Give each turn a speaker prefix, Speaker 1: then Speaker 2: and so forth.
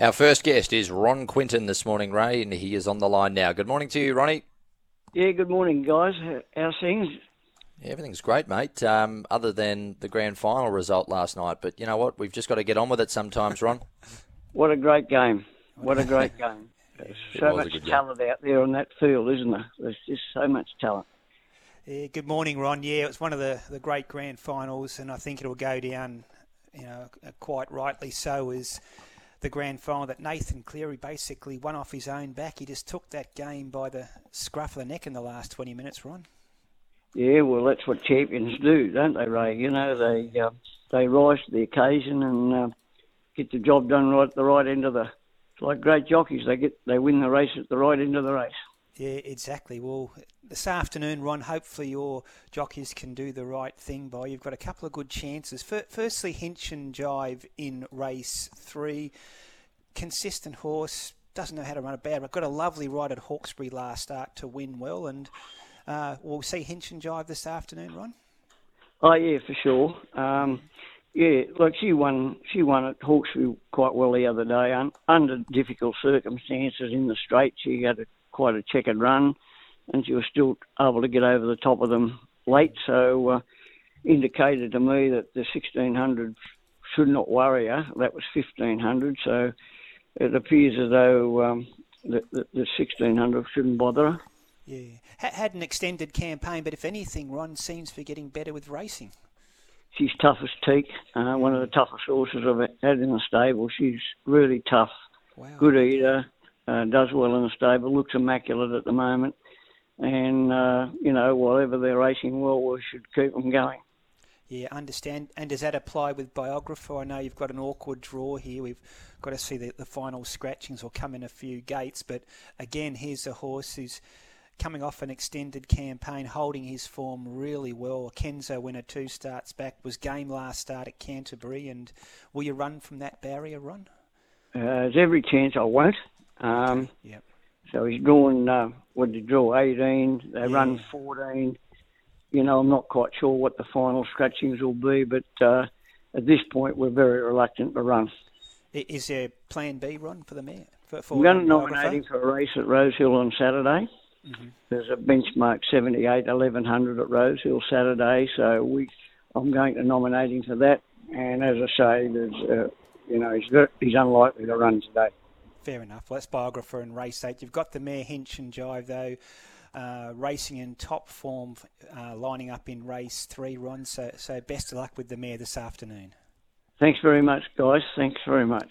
Speaker 1: Our first guest is Ron Quinton this morning, Ray, and he is on the line now. Good morning to you, Ronnie.
Speaker 2: Yeah, good morning, guys. How's things?
Speaker 1: Yeah, Everything's great, mate. Um, other than the grand final result last night, but you know what? We've just got to get on with it sometimes, Ron.
Speaker 2: what a great game! What a great game! There's so much talent game. out there on that field, isn't there? There's just so much talent.
Speaker 3: Yeah, good morning, Ron. Yeah, it's one of the, the great grand finals, and I think it'll go down, you know, quite rightly so as the grand final that Nathan Cleary basically won off his own back. He just took that game by the scruff of the neck in the last 20 minutes, Ron.
Speaker 2: Yeah, well, that's what champions do, don't they, Ray? You know, they uh, they rise to the occasion and uh, get the job done right at the right end of the. It's like great jockeys; they get they win the race at the right end of the race.
Speaker 3: Yeah, exactly. Well, this afternoon, Ron, hopefully your jockeys can do the right thing by. You've got a couple of good chances. Firstly, Hinchinjive in race three. Consistent horse, doesn't know how to run a bad, got a lovely ride at Hawkesbury last start to win well. And uh, we'll see Hinchinjive this afternoon, Ron.
Speaker 2: Oh yeah, for sure. Um, yeah, like she won, she won at Hawkesbury quite well the other day, un, under difficult circumstances in the straight. She had a, quite a checkered run, and she was still able to get over the top of them late. So uh, indicated to me that the 1600 should not worry her. That was 1500, so it appears as though um, the, the, the 1600 shouldn't bother her.
Speaker 3: Yeah, had an extended campaign, but if anything, Ron seems to be getting better with racing.
Speaker 2: She's tough as teak. Uh, one of the toughest horses I've had in the stable. She's really tough. Wow. Good eater. Uh, does well in the stable. Looks immaculate at the moment. And uh, you know, whatever they're racing well, we should keep them going.
Speaker 3: Yeah, understand. And does that apply with Biographer? I know you've got an awkward draw here. We've got to see the, the final scratchings or come in a few gates. But again, here's a horse who's coming off an extended campaign, holding his form really well. Kenzo winner two starts back, was game last start at Canterbury. And will you run from that barrier run?
Speaker 2: Uh, there's every chance I won't. Um, yep. So he's drawn, uh, what did he draw, 18, they yeah. run 14. You know, I'm not quite sure what the final scratchings will be, but uh, at this point we're very reluctant to run.
Speaker 3: Is there plan B, run for the mayor? For,
Speaker 2: for I'm going to nominate him for a race at Rosehill on Saturday. Mm-hmm. There's a benchmark 78 1100 at Rosehill Saturday, so we I'm going to nominate him for that. And as I say, there's uh, you know he's he's unlikely to run today.
Speaker 3: Fair enough. Well, that's Biographer and race eight. You've got the mare Hinchinjive though. Uh, racing in top form, uh, lining up in race three, Ron. So, so best of luck with the mare this afternoon.
Speaker 2: Thanks very much, guys. Thanks very much.